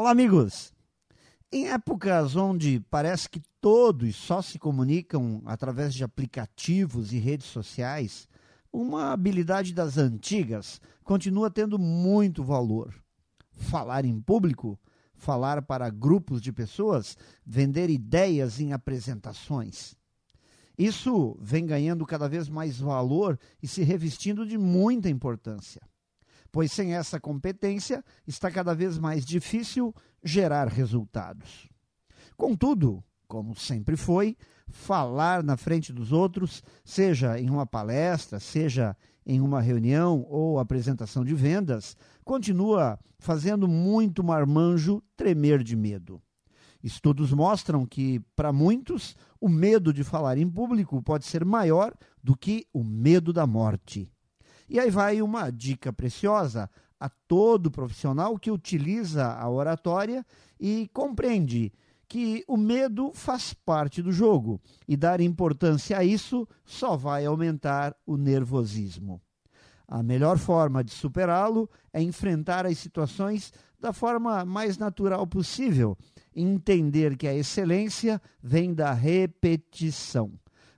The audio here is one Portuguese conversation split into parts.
Olá, amigos! Em épocas onde parece que todos só se comunicam através de aplicativos e redes sociais, uma habilidade das antigas continua tendo muito valor. Falar em público, falar para grupos de pessoas, vender ideias em apresentações. Isso vem ganhando cada vez mais valor e se revestindo de muita importância pois sem essa competência está cada vez mais difícil gerar resultados. Contudo, como sempre foi, falar na frente dos outros, seja em uma palestra, seja em uma reunião ou apresentação de vendas, continua fazendo muito marmanjo tremer de medo. Estudos mostram que, para muitos, o medo de falar em público pode ser maior do que o medo da morte. E aí vai uma dica preciosa a todo profissional que utiliza a oratória e compreende que o medo faz parte do jogo e dar importância a isso só vai aumentar o nervosismo. A melhor forma de superá-lo é enfrentar as situações da forma mais natural possível entender que a excelência vem da repetição.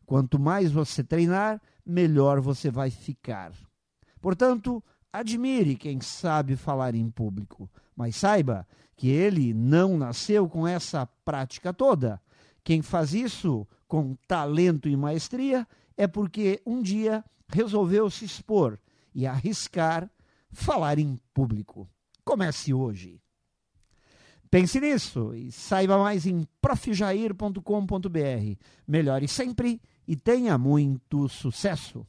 Quanto mais você treinar, melhor você vai ficar. Portanto, admire quem sabe falar em público, mas saiba que ele não nasceu com essa prática toda. Quem faz isso com talento e maestria é porque um dia resolveu se expor e arriscar falar em público. Comece hoje. Pense nisso e saiba mais em profjair.com.br. Melhore sempre e tenha muito sucesso!